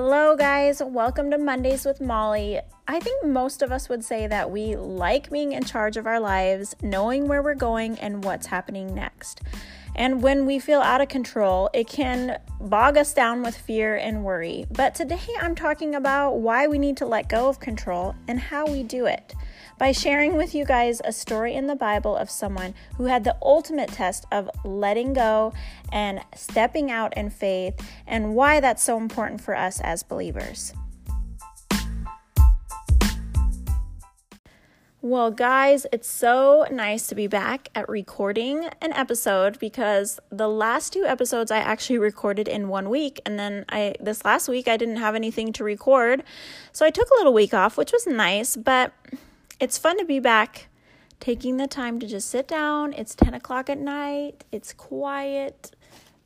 Hello, guys. Welcome to Mondays with Molly. I think most of us would say that we like being in charge of our lives, knowing where we're going and what's happening next. And when we feel out of control, it can bog us down with fear and worry. But today I'm talking about why we need to let go of control and how we do it by sharing with you guys a story in the Bible of someone who had the ultimate test of letting go and stepping out in faith and why that's so important for us as believers. Well, guys, it's so nice to be back at recording an episode because the last two episodes I actually recorded in one week and then I this last week I didn't have anything to record. So I took a little week off, which was nice, but it's fun to be back taking the time to just sit down. It's 10 o'clock at night, it's quiet,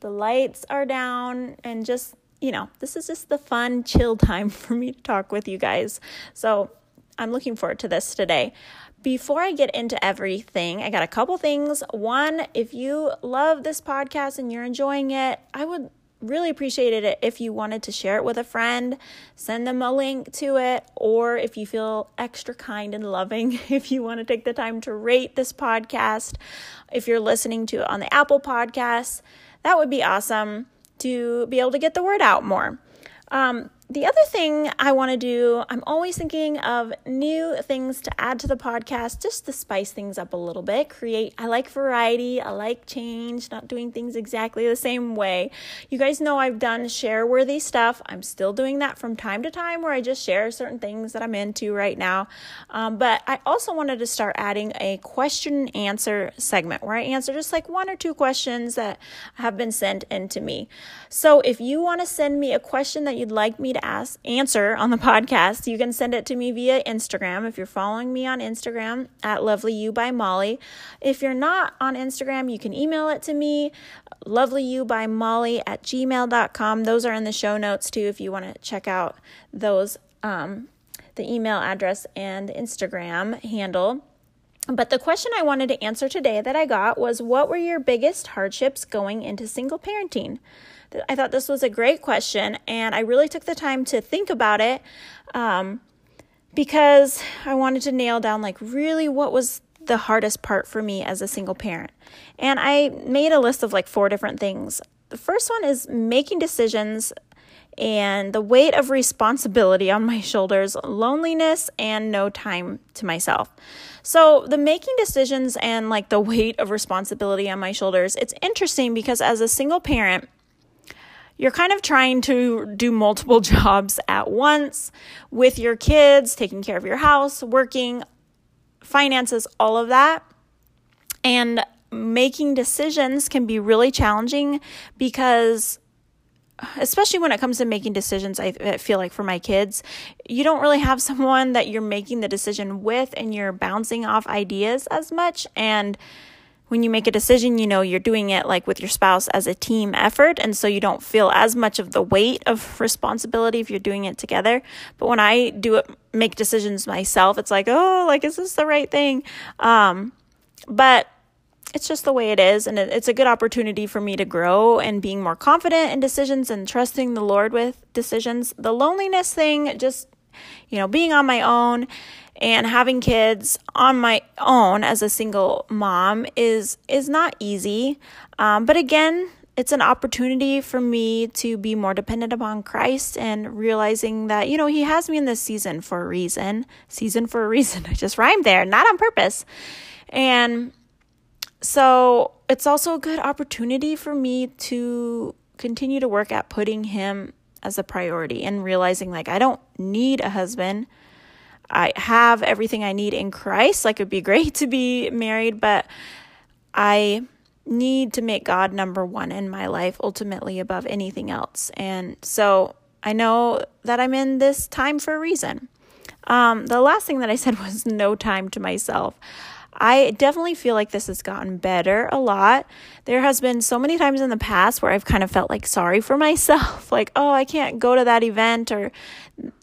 the lights are down, and just, you know, this is just the fun, chill time for me to talk with you guys. So I'm looking forward to this today. Before I get into everything, I got a couple things. One, if you love this podcast and you're enjoying it, I would really appreciate it if you wanted to share it with a friend, send them a link to it, or if you feel extra kind and loving, if you want to take the time to rate this podcast, if you're listening to it on the Apple Podcasts, that would be awesome to be able to get the word out more. Um, the other thing I want to do, I'm always thinking of new things to add to the podcast just to spice things up a little bit. Create, I like variety, I like change, not doing things exactly the same way. You guys know I've done share worthy stuff. I'm still doing that from time to time where I just share certain things that I'm into right now. Um, but I also wanted to start adding a question and answer segment where I answer just like one or two questions that have been sent in to me. So if you want to send me a question that you'd like me to ask answer on the podcast, you can send it to me via Instagram if you're following me on Instagram at Lovely You by Molly. If you're not on Instagram, you can email it to me, Lovely You by Molly at gmail.com. Those are in the show notes too if you want to check out those um, the email address and Instagram handle. But the question I wanted to answer today that I got was what were your biggest hardships going into single parenting? I thought this was a great question, and I really took the time to think about it um, because I wanted to nail down, like, really what was the hardest part for me as a single parent. And I made a list of like four different things. The first one is making decisions and the weight of responsibility on my shoulders, loneliness, and no time to myself. So, the making decisions and like the weight of responsibility on my shoulders, it's interesting because as a single parent, you're kind of trying to do multiple jobs at once with your kids, taking care of your house, working, finances, all of that. And making decisions can be really challenging because especially when it comes to making decisions I, feel like for my kids you don't really have someone that you're making the decision with and you're bouncing off ideas as much and when you make a decision, you know you're doing it like with your spouse as a team effort. And so you don't feel as much of the weight of responsibility if you're doing it together. But when I do it, make decisions myself, it's like, oh, like, is this the right thing? Um, but it's just the way it is. And it, it's a good opportunity for me to grow and being more confident in decisions and trusting the Lord with decisions. The loneliness thing, just, you know, being on my own and having kids on my own as a single mom is is not easy um, but again it's an opportunity for me to be more dependent upon Christ and realizing that, you know, He has me in this season for a reason. Season for a reason. I just rhymed there, not on purpose. And so it's also a good opportunity for me to continue to work at putting Him as a priority and realizing like I don't need a husband. I have everything I need in Christ. Like, it would be great to be married, but I need to make God number one in my life, ultimately above anything else. And so I know that I'm in this time for a reason. Um, the last thing that I said was no time to myself. I definitely feel like this has gotten better a lot. There has been so many times in the past where I've kind of felt like sorry for myself, like, oh, I can't go to that event or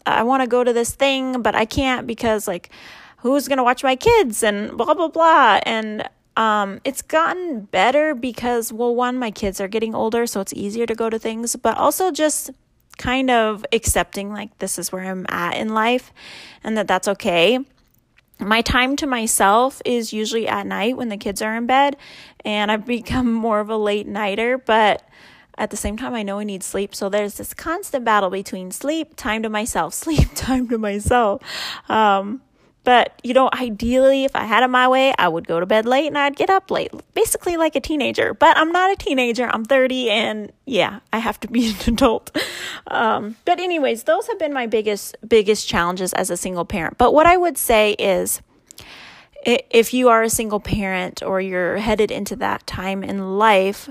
I want to go to this thing, but I can't because like who's going to watch my kids and blah blah blah and um, it's gotten better because well one my kids are getting older so it's easier to go to things but also just kind of accepting like this is where I'm at in life and that that's okay. My time to myself is usually at night when the kids are in bed, and I've become more of a late nighter, but at the same time, I know I need sleep. So there's this constant battle between sleep, time to myself, sleep, time to myself. Um, but, you know, ideally, if I had it my way, I would go to bed late and I'd get up late, basically like a teenager. But I'm not a teenager. I'm 30 and yeah, I have to be an adult. Um, but anyways, those have been my biggest, biggest challenges as a single parent. But what I would say is, if you are a single parent or you're headed into that time in life,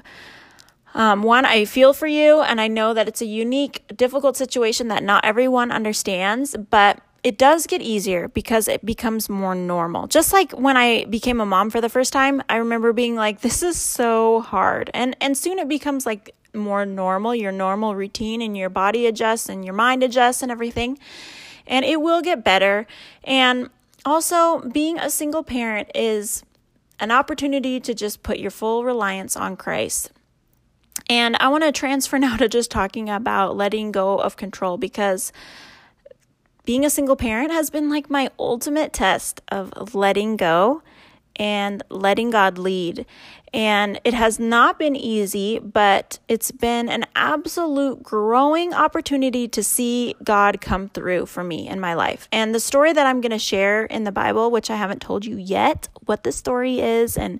um, one, I feel for you, and I know that it's a unique, difficult situation that not everyone understands, but it does get easier because it becomes more normal. Just like when I became a mom for the first time, I remember being like, this is so hard. And and soon it becomes like more normal, your normal routine and your body adjusts and your mind adjusts and everything. And it will get better. And also, being a single parent is an opportunity to just put your full reliance on Christ. And I want to transfer now to just talking about letting go of control because being a single parent has been like my ultimate test of letting go and letting God lead. And it has not been easy, but it's been an absolute growing opportunity to see God come through for me in my life. And the story that I'm going to share in the Bible, which I haven't told you yet what the story is and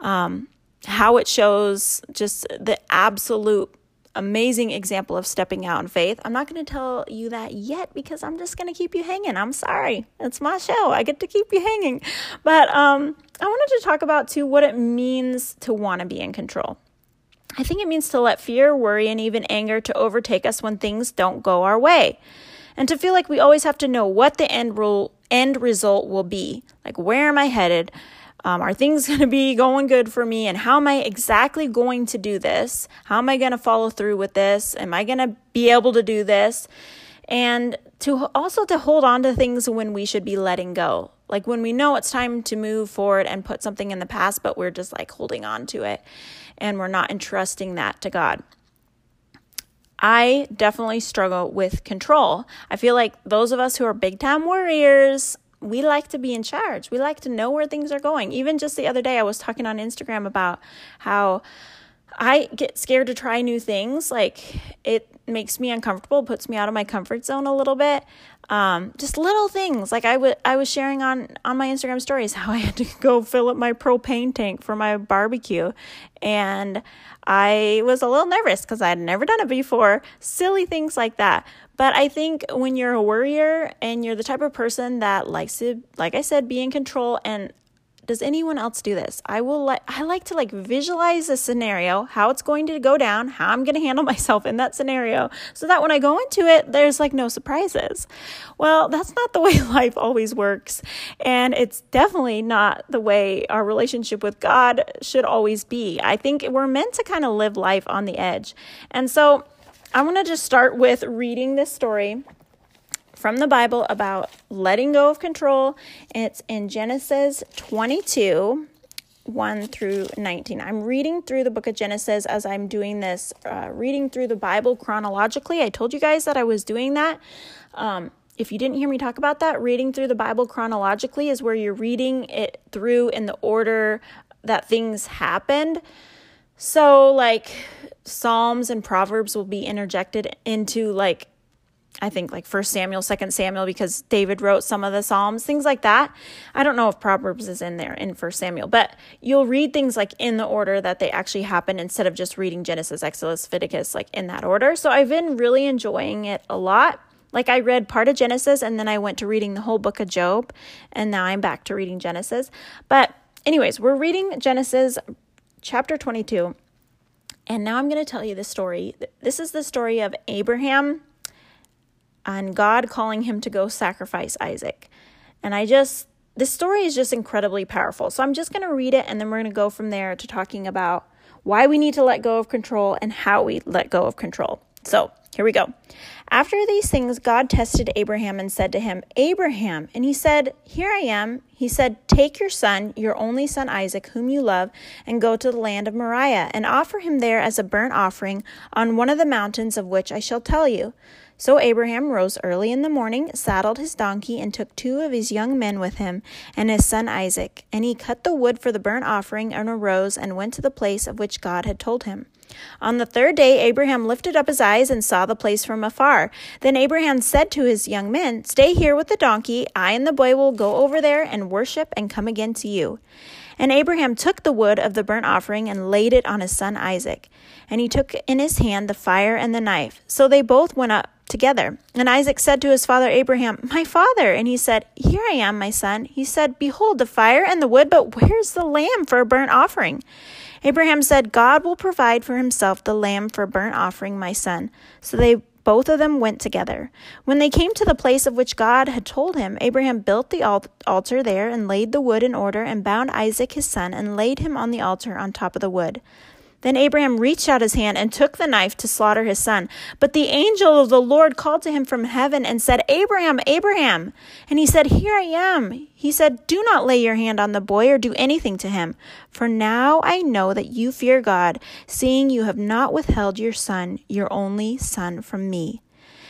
um, how it shows just the absolute amazing example of stepping out in faith. I'm not going to tell you that yet because I'm just going to keep you hanging. I'm sorry. It's my show. I get to keep you hanging. But um, I wanted to talk about too what it means to want to be in control. I think it means to let fear, worry, and even anger to overtake us when things don't go our way. And to feel like we always have to know what the end rule end result will be. Like where am I headed? Um, are things going to be going good for me? And how am I exactly going to do this? How am I going to follow through with this? Am I going to be able to do this? And to also to hold on to things when we should be letting go. Like when we know it's time to move forward and put something in the past, but we're just like holding on to it and we're not entrusting that to God. I definitely struggle with control. I feel like those of us who are big time warriors we like to be in charge. We like to know where things are going. Even just the other day, I was talking on Instagram about how I get scared to try new things. Like it makes me uncomfortable, puts me out of my comfort zone a little bit. Um, just little things. Like I, I was sharing on on my Instagram stories how I had to go fill up my propane tank for my barbecue, and I was a little nervous because I had never done it before. Silly things like that. But I think when you're a worrier and you're the type of person that likes to, like I said, be in control and does anyone else do this? I will like I like to like visualize a scenario, how it's going to go down, how I'm going to handle myself in that scenario, so that when I go into it, there's like no surprises. Well, that's not the way life always works, and it's definitely not the way our relationship with God should always be. I think we're meant to kind of live life on the edge. And so I'm going to just start with reading this story from the Bible about letting go of control. It's in Genesis 22. 1 through 19. I'm reading through the book of Genesis as I'm doing this, uh, reading through the Bible chronologically. I told you guys that I was doing that. Um, if you didn't hear me talk about that, reading through the Bible chronologically is where you're reading it through in the order that things happened. So, like, Psalms and Proverbs will be interjected into, like, I think like First Samuel, Second Samuel, because David wrote some of the Psalms, things like that. I don't know if Proverbs is in there in First Samuel, but you'll read things like in the order that they actually happen instead of just reading Genesis, Exodus, Leviticus, like in that order. So I've been really enjoying it a lot. Like I read part of Genesis and then I went to reading the whole book of Job, and now I'm back to reading Genesis. But, anyways, we're reading Genesis chapter 22. And now I'm going to tell you the story. This is the story of Abraham and God calling him to go sacrifice Isaac. And I just, this story is just incredibly powerful. So I'm just going to read it and then we're going to go from there to talking about why we need to let go of control and how we let go of control. So here we go. After these things, God tested Abraham and said to him, Abraham. And he said, Here I am. He said, Take your son, your only son Isaac, whom you love, and go to the land of Moriah, and offer him there as a burnt offering on one of the mountains of which I shall tell you. So Abraham rose early in the morning, saddled his donkey, and took two of his young men with him, and his son Isaac. And he cut the wood for the burnt offering, and arose and went to the place of which God had told him. On the third day, Abraham lifted up his eyes and saw the place from afar. Then Abraham said to his young men, Stay here with the donkey. I and the boy will go over there and worship and come again to you. And Abraham took the wood of the burnt offering and laid it on his son Isaac. And he took in his hand the fire and the knife. So they both went up together. And Isaac said to his father Abraham, My father. And he said, Here I am, my son. He said, Behold, the fire and the wood, but where's the lamb for a burnt offering? Abraham said, God will provide for himself the lamb for burnt offering, my son. So they both of them went together. When they came to the place of which God had told him, Abraham built the altar there and laid the wood in order and bound Isaac his son and laid him on the altar on top of the wood. Then Abraham reached out his hand and took the knife to slaughter his son. But the angel of the Lord called to him from heaven and said, Abraham, Abraham. And he said, Here I am. He said, Do not lay your hand on the boy or do anything to him. For now I know that you fear God, seeing you have not withheld your son, your only son, from me.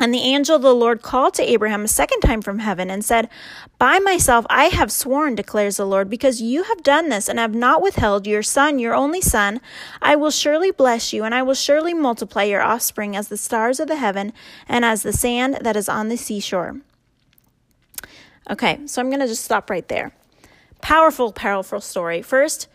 And the angel of the Lord called to Abraham a second time from heaven and said, By myself I have sworn, declares the Lord, because you have done this and have not withheld your son, your only son. I will surely bless you, and I will surely multiply your offspring as the stars of the heaven and as the sand that is on the seashore. Okay, so I'm going to just stop right there. Powerful, powerful story. First,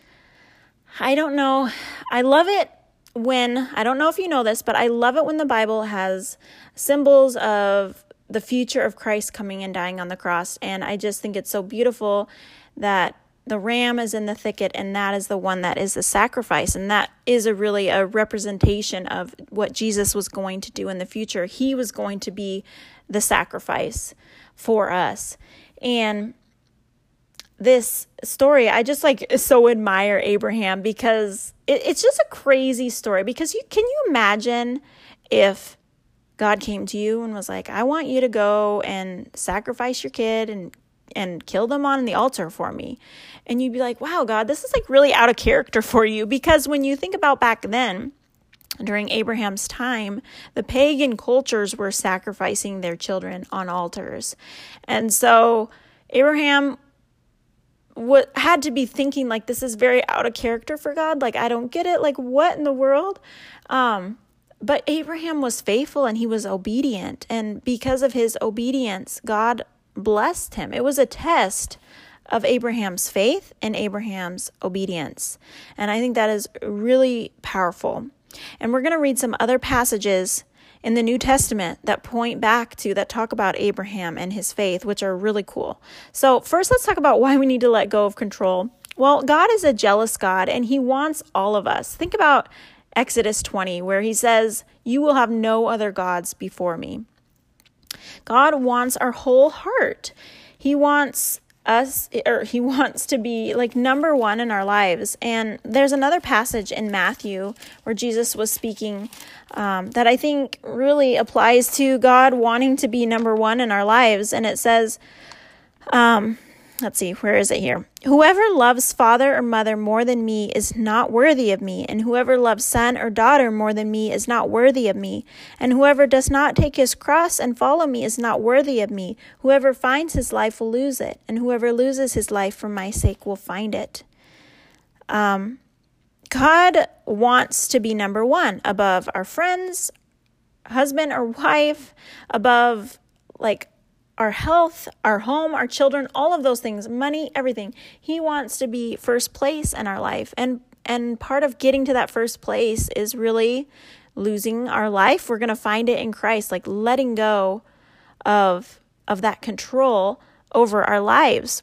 I don't know. I love it when, I don't know if you know this, but I love it when the Bible has symbols of the future of Christ coming and dying on the cross. And I just think it's so beautiful that the ram is in the thicket and that is the one that is the sacrifice. And that is a really a representation of what Jesus was going to do in the future. He was going to be the sacrifice for us. And this story i just like so admire abraham because it, it's just a crazy story because you can you imagine if God came to you and was like, I want you to go and sacrifice your kid and and kill them on the altar for me. And you'd be like, wow, God, this is like really out of character for you. Because when you think about back then, during Abraham's time, the pagan cultures were sacrificing their children on altars. And so Abraham what had to be thinking like this is very out of character for God. Like I don't get it. Like what in the world? Um but Abraham was faithful and he was obedient. And because of his obedience, God blessed him. It was a test of Abraham's faith and Abraham's obedience. And I think that is really powerful. And we're going to read some other passages in the New Testament that point back to, that talk about Abraham and his faith, which are really cool. So, first, let's talk about why we need to let go of control. Well, God is a jealous God and he wants all of us. Think about Exodus 20, where he says, You will have no other gods before me. God wants our whole heart. He wants us or he wants to be like number one in our lives. And there's another passage in matthew where jesus was speaking um, that i think really applies to god wanting to be number one in our lives. And it says um, let's see, where is it here? Whoever loves father or mother more than me is not worthy of me, and whoever loves son or daughter more than me is not worthy of me, and whoever does not take his cross and follow me is not worthy of me. Whoever finds his life will lose it, and whoever loses his life for my sake will find it. Um, God wants to be number one above our friends, husband or wife, above like our health, our home, our children, all of those things, money, everything. He wants to be first place in our life. And and part of getting to that first place is really losing our life. We're going to find it in Christ, like letting go of of that control over our lives.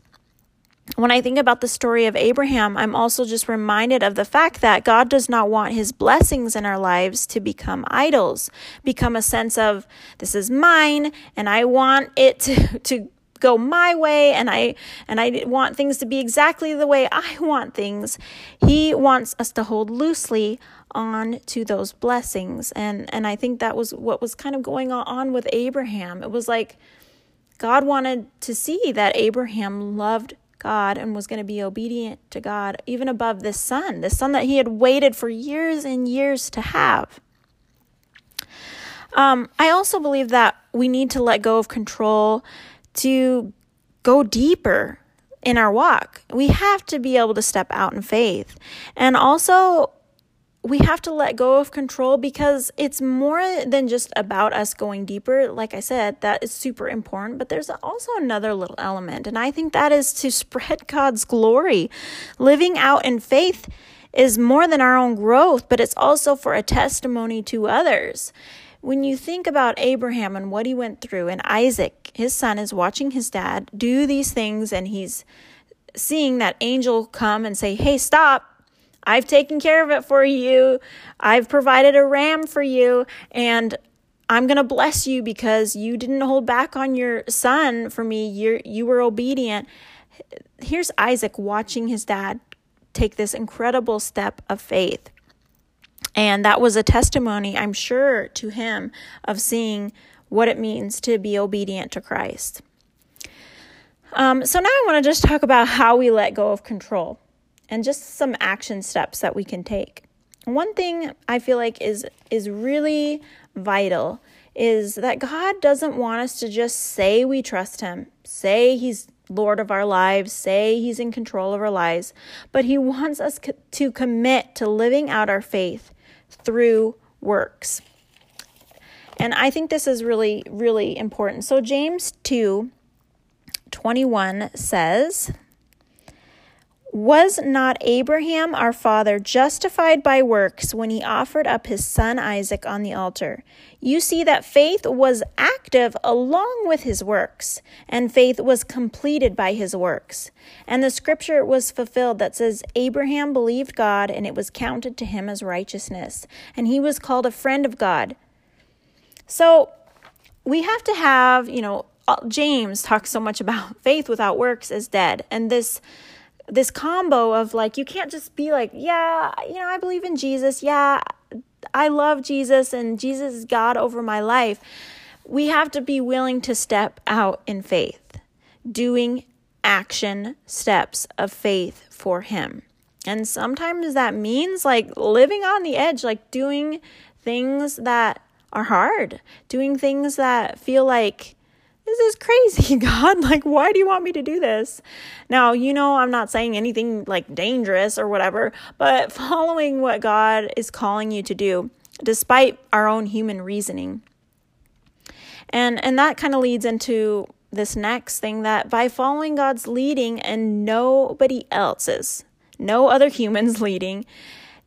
When I think about the story of Abraham, I'm also just reminded of the fact that God does not want his blessings in our lives to become idols, become a sense of this is mine and I want it to, to go my way and I and I want things to be exactly the way I want things. He wants us to hold loosely on to those blessings. And and I think that was what was kind of going on with Abraham. It was like God wanted to see that Abraham loved God and was going to be obedient to God, even above this son, this son that he had waited for years and years to have. Um, I also believe that we need to let go of control to go deeper in our walk. We have to be able to step out in faith. And also, we have to let go of control because it's more than just about us going deeper. Like I said, that is super important, but there's also another little element, and I think that is to spread God's glory. Living out in faith is more than our own growth, but it's also for a testimony to others. When you think about Abraham and what he went through, and Isaac, his son, is watching his dad do these things, and he's seeing that angel come and say, Hey, stop I've taken care of it for you. I've provided a ram for you. And I'm going to bless you because you didn't hold back on your son for me. You you were obedient. Here's Isaac watching his dad take this incredible step of faith. And that was a testimony, I'm sure, to him of seeing what it means to be obedient to Christ. Um, so now I want to just talk about how we let go of control and just some action steps that we can take. One thing I feel like is is really vital is that God doesn't want us to just say we trust him, say he's Lord of our lives, say he's in control of our lives, but he wants us co- to commit to living out our faith through works. And I think this is really, really important. So, James 2 21 says, was not Abraham our father justified by works when he offered up his son Isaac on the altar? You see that faith was active along with his works, and faith was completed by his works. And the scripture was fulfilled that says, Abraham believed God, and it was counted to him as righteousness, and he was called a friend of God. So we have to have, you know, uh, James talks so much about faith without works is dead. And this this combo of like you can't just be like yeah you know i believe in jesus. Yeah i love jesus and jesus is god over my life. We have to be willing to step out in faith doing action steps of faith for him. And sometimes that means like living on the edge like doing things that are hard doing things that feel like this is crazy, God. Like, why do you want me to do this? Now, you know, I'm not saying anything like dangerous or whatever, but following what God is calling you to do, despite our own human reasoning. And and that kind of leads into this next thing that by following God's leading and nobody else's, no other humans leading,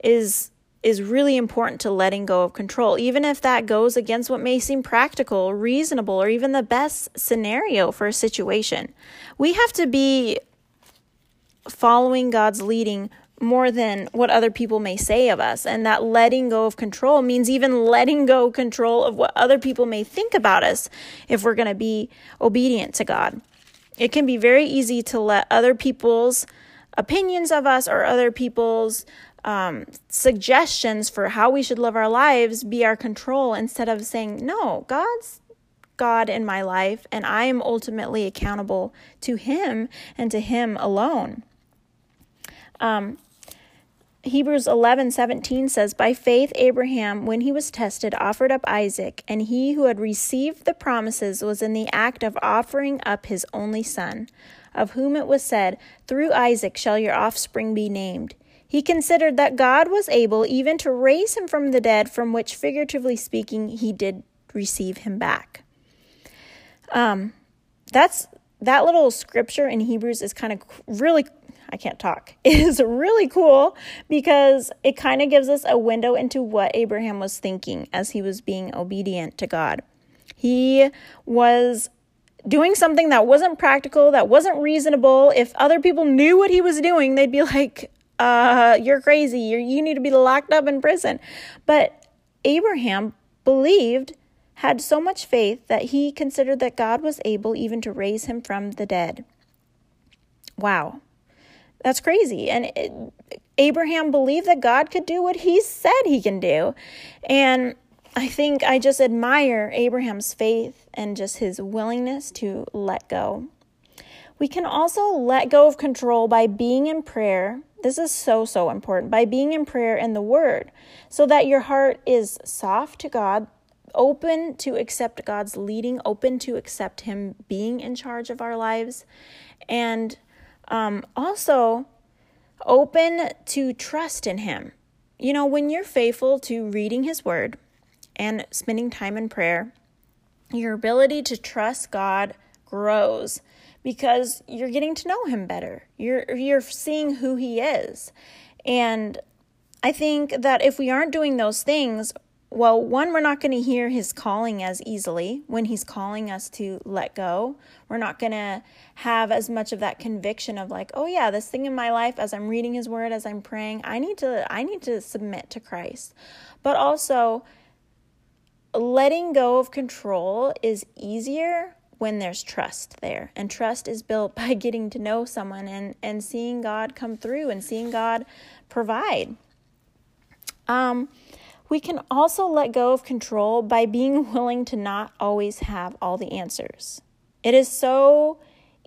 is is really important to letting go of control, even if that goes against what may seem practical, reasonable, or even the best scenario for a situation. We have to be following God's leading more than what other people may say of us. And that letting go of control means even letting go control of what other people may think about us if we're going to be obedient to God. It can be very easy to let other people's opinions of us or other people's um, suggestions for how we should live our lives be our control instead of saying, no, God's God in my life, and I am ultimately accountable to Him and to Him alone. Um, Hebrews 11 17 says, By faith, Abraham, when he was tested, offered up Isaac, and he who had received the promises was in the act of offering up his only son, of whom it was said, Through Isaac shall your offspring be named. He considered that God was able even to raise him from the dead, from which, figuratively speaking, he did receive him back. Um, that's that little scripture in Hebrews is kind of really I can't talk. is really cool because it kind of gives us a window into what Abraham was thinking as he was being obedient to God. He was doing something that wasn't practical, that wasn't reasonable. If other people knew what he was doing, they'd be like, uh, you're crazy. You're, you need to be locked up in prison. But Abraham believed, had so much faith that he considered that God was able even to raise him from the dead. Wow. That's crazy. And it, Abraham believed that God could do what he said he can do. And I think I just admire Abraham's faith and just his willingness to let go. We can also let go of control by being in prayer. This is so, so important by being in prayer and the Word so that your heart is soft to God, open to accept God's leading, open to accept Him being in charge of our lives, and um, also open to trust in Him. You know, when you're faithful to reading His Word and spending time in prayer, your ability to trust God grows because you're getting to know him better. You're you're seeing who he is. And I think that if we aren't doing those things, well, one, we're not going to hear his calling as easily when he's calling us to let go. We're not going to have as much of that conviction of like, oh yeah, this thing in my life as I'm reading his word, as I'm praying, I need to I need to submit to Christ. But also letting go of control is easier when there's trust there. And trust is built by getting to know someone and, and seeing God come through and seeing God provide. Um, we can also let go of control by being willing to not always have all the answers. It is so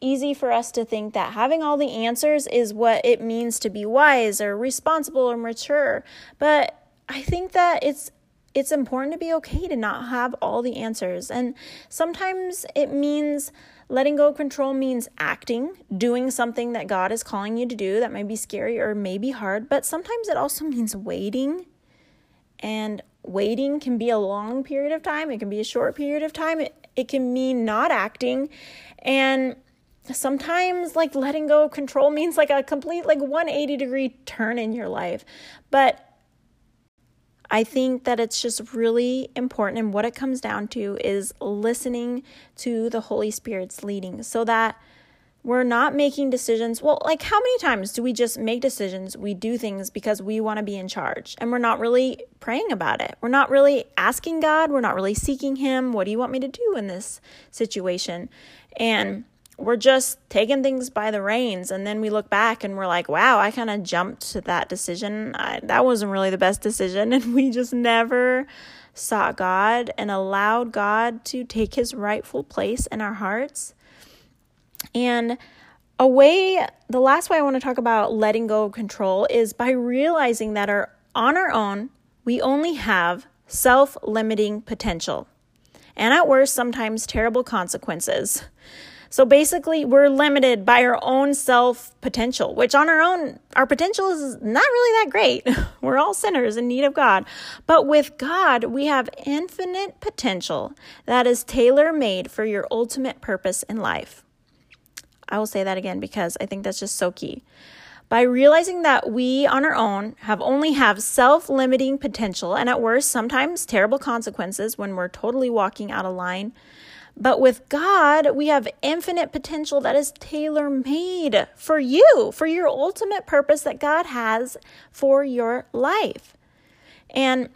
easy for us to think that having all the answers is what it means to be wise or responsible or mature. But I think that it's it's important to be okay to not have all the answers. And sometimes it means letting go of control means acting, doing something that God is calling you to do that may be scary or may be hard, but sometimes it also means waiting. And waiting can be a long period of time, it can be a short period of time, it, it can mean not acting. And sometimes like letting go of control means like a complete like 180 degree turn in your life. But I think that it's just really important. And what it comes down to is listening to the Holy Spirit's leading so that we're not making decisions. Well, like how many times do we just make decisions? We do things because we want to be in charge and we're not really praying about it. We're not really asking God. We're not really seeking Him. What do you want me to do in this situation? And we're just taking things by the reins. And then we look back and we're like wow i kind of jumped to that decision. I, that wasn't really the best decision. And we just never sought god and allowed god to take his rightful place in our hearts. And a way the last way i want to talk about letting go of control is by realizing that our on our own we only have self-limiting potential. And at worst sometimes terrible consequences so basically, we're limited by our own self potential, which on our own, our potential is not really that great. We're all sinners in need of God. But with God, we have infinite potential that is tailor made for your ultimate purpose in life. I will say that again because I think that's just so key. By realizing that we on our own have only have self-limiting potential and at worst sometimes terrible consequences when we're totally walking out of line, but with God, we have infinite potential that is tailor made for you, for your ultimate purpose that God has for your life. And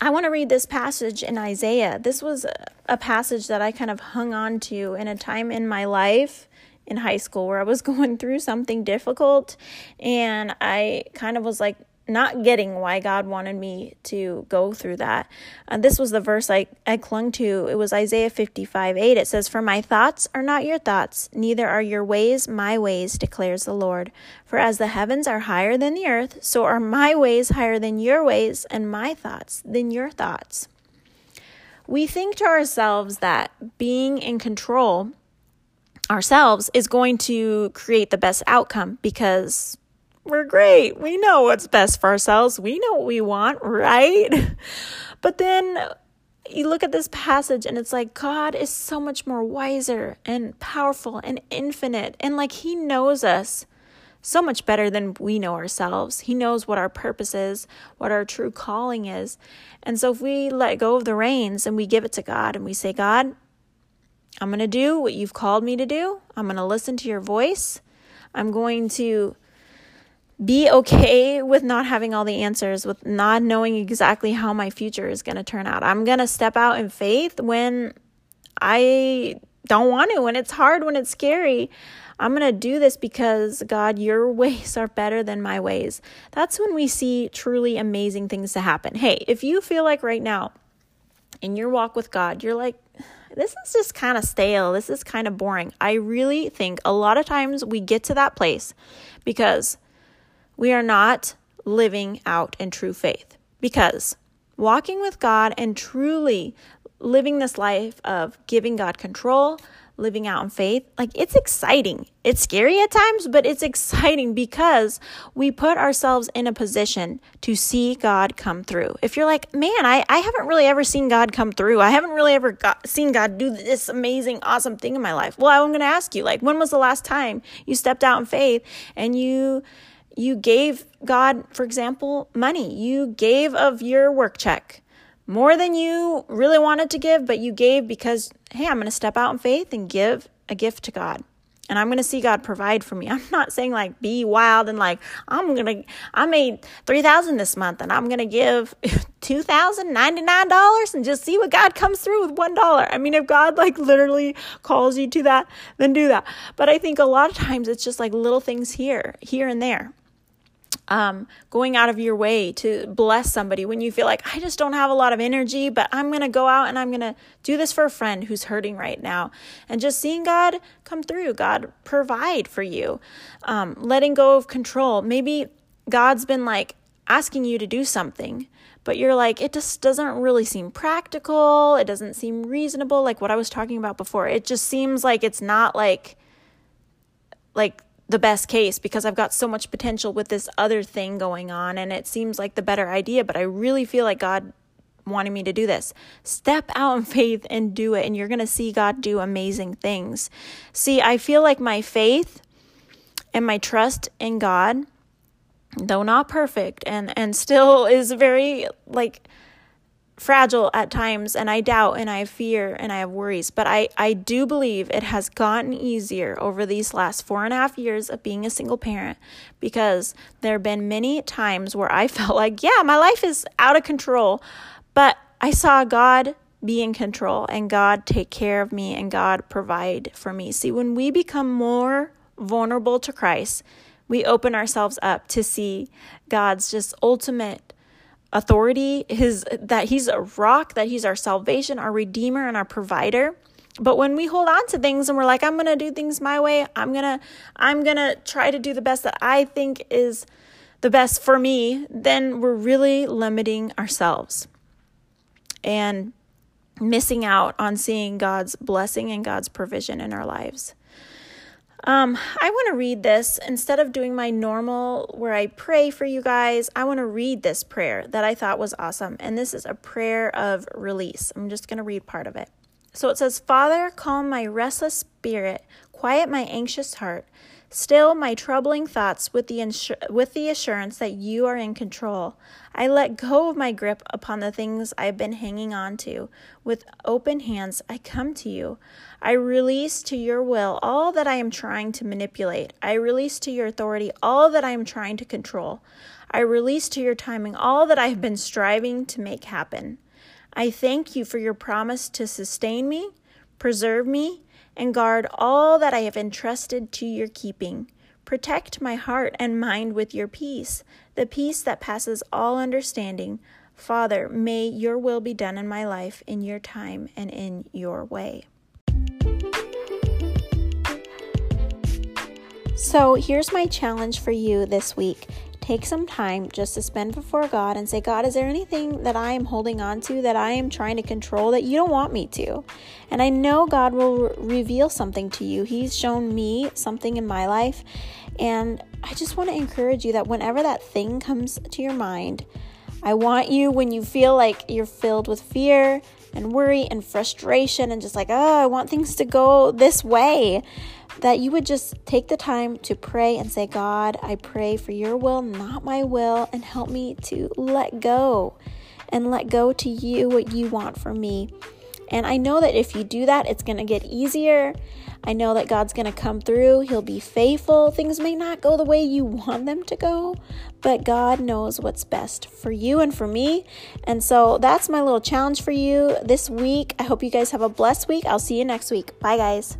I want to read this passage in Isaiah. This was a passage that I kind of hung on to in a time in my life in high school where I was going through something difficult and I kind of was like not getting why God wanted me to go through that. And this was the verse I, I clung to. It was Isaiah 55 8. It says, For my thoughts are not your thoughts, neither are your ways my ways, declares the Lord. For as the heavens are higher than the earth, so are my ways higher than your ways, and my thoughts than your thoughts. We think to ourselves that being in control ourselves is going to create the best outcome because we're great. We know what's best for ourselves. We know what we want, right? But then you look at this passage and it's like God is so much more wiser and powerful and infinite. And like He knows us so much better than we know ourselves. He knows what our purpose is, what our true calling is. And so if we let go of the reins and we give it to God and we say, God, I'm going to do what you've called me to do. I'm going to listen to your voice. I'm going to be okay with not having all the answers, with not knowing exactly how my future is going to turn out. I'm going to step out in faith when I don't want to, when it's hard, when it's scary. I'm going to do this because, God, your ways are better than my ways. That's when we see truly amazing things to happen. Hey, if you feel like right now in your walk with God, you're like, this is just kind of stale. This is kind of boring. I really think a lot of times we get to that place because we are not living out in true faith. Because walking with God and truly living this life of giving God control, living out in faith, like it's exciting. It's scary at times, but it's exciting because we put ourselves in a position to see God come through. If you're like, man, I, I haven't really ever seen God come through, I haven't really ever got, seen God do this amazing, awesome thing in my life. Well, I'm going to ask you, like, when was the last time you stepped out in faith and you you gave God, for example, money. You gave of your work check more than you really wanted to give, but you gave because, hey, I'm going to step out in faith and give a gift to God. And I'm going to see God provide for me. I'm not saying like be wild and like I'm going to I made 3000 this month and I'm going to give $2099 and just see what God comes through with $1. I mean, if God like literally calls you to that, then do that. But I think a lot of times it's just like little things here, here and there um, going out of your way to bless somebody when you feel like I just don't have a lot of energy, but I'm going to go out and I'm going to do this for a friend who's hurting right now. And just seeing God come through, God provide for you, um, letting go of control. Maybe God's been like asking you to do something, but you're like, it just doesn't really seem practical. It doesn't seem reasonable, like what I was talking about before. It just seems like it's not like, like, the best case because I've got so much potential with this other thing going on and it seems like the better idea, but I really feel like God wanted me to do this. Step out in faith and do it, and you're going to see God do amazing things. See, I feel like my faith and my trust in God, though not perfect and and still is very like fragile at times and I doubt and I fear and I have worries. But I, I do believe it has gotten easier over these last four and a half years of being a single parent because there have been many times where I felt like, yeah, my life is out of control. But I saw God be in control and God take care of me and God provide for me. See, when we become more vulnerable to Christ, we open ourselves up to see God's just ultimate authority, his that he's a rock, that he's our salvation, our redeemer and our provider. But when we hold on to things and we're like I'm going to do things my way, I'm going to I'm going to try to do the best that I think is the best for me, then we're really limiting ourselves. And missing out on seeing God's blessing and God's provision in our lives. Um, I want to read this instead of doing my normal where I pray for you guys. I want to read this prayer that I thought was awesome. And this is a prayer of release. I'm just going to read part of it. So it says, Father, calm my restless spirit, quiet my anxious heart, still my troubling thoughts with the, with the assurance that you are in control. I let go of my grip upon the things I've been hanging on to. With open hands, I come to you. I release to your will all that I am trying to manipulate. I release to your authority all that I am trying to control. I release to your timing all that I have been striving to make happen. I thank you for your promise to sustain me, preserve me, and guard all that I have entrusted to your keeping. Protect my heart and mind with your peace, the peace that passes all understanding. Father, may your will be done in my life, in your time, and in your way. So, here's my challenge for you this week. Take some time just to spend before God and say, God, is there anything that I am holding on to that I am trying to control that you don't want me to? And I know God will re- reveal something to you. He's shown me something in my life. And I just want to encourage you that whenever that thing comes to your mind, I want you, when you feel like you're filled with fear and worry and frustration and just like, oh, I want things to go this way that you would just take the time to pray and say, God, I pray for your will, not my will, and help me to let go and let go to you what you want for me. And I know that if you do that, it's going to get easier. I know that God's going to come through. He'll be faithful. Things may not go the way you want them to go, but God knows what's best for you and for me. And so that's my little challenge for you this week. I hope you guys have a blessed week. I'll see you next week. Bye, guys.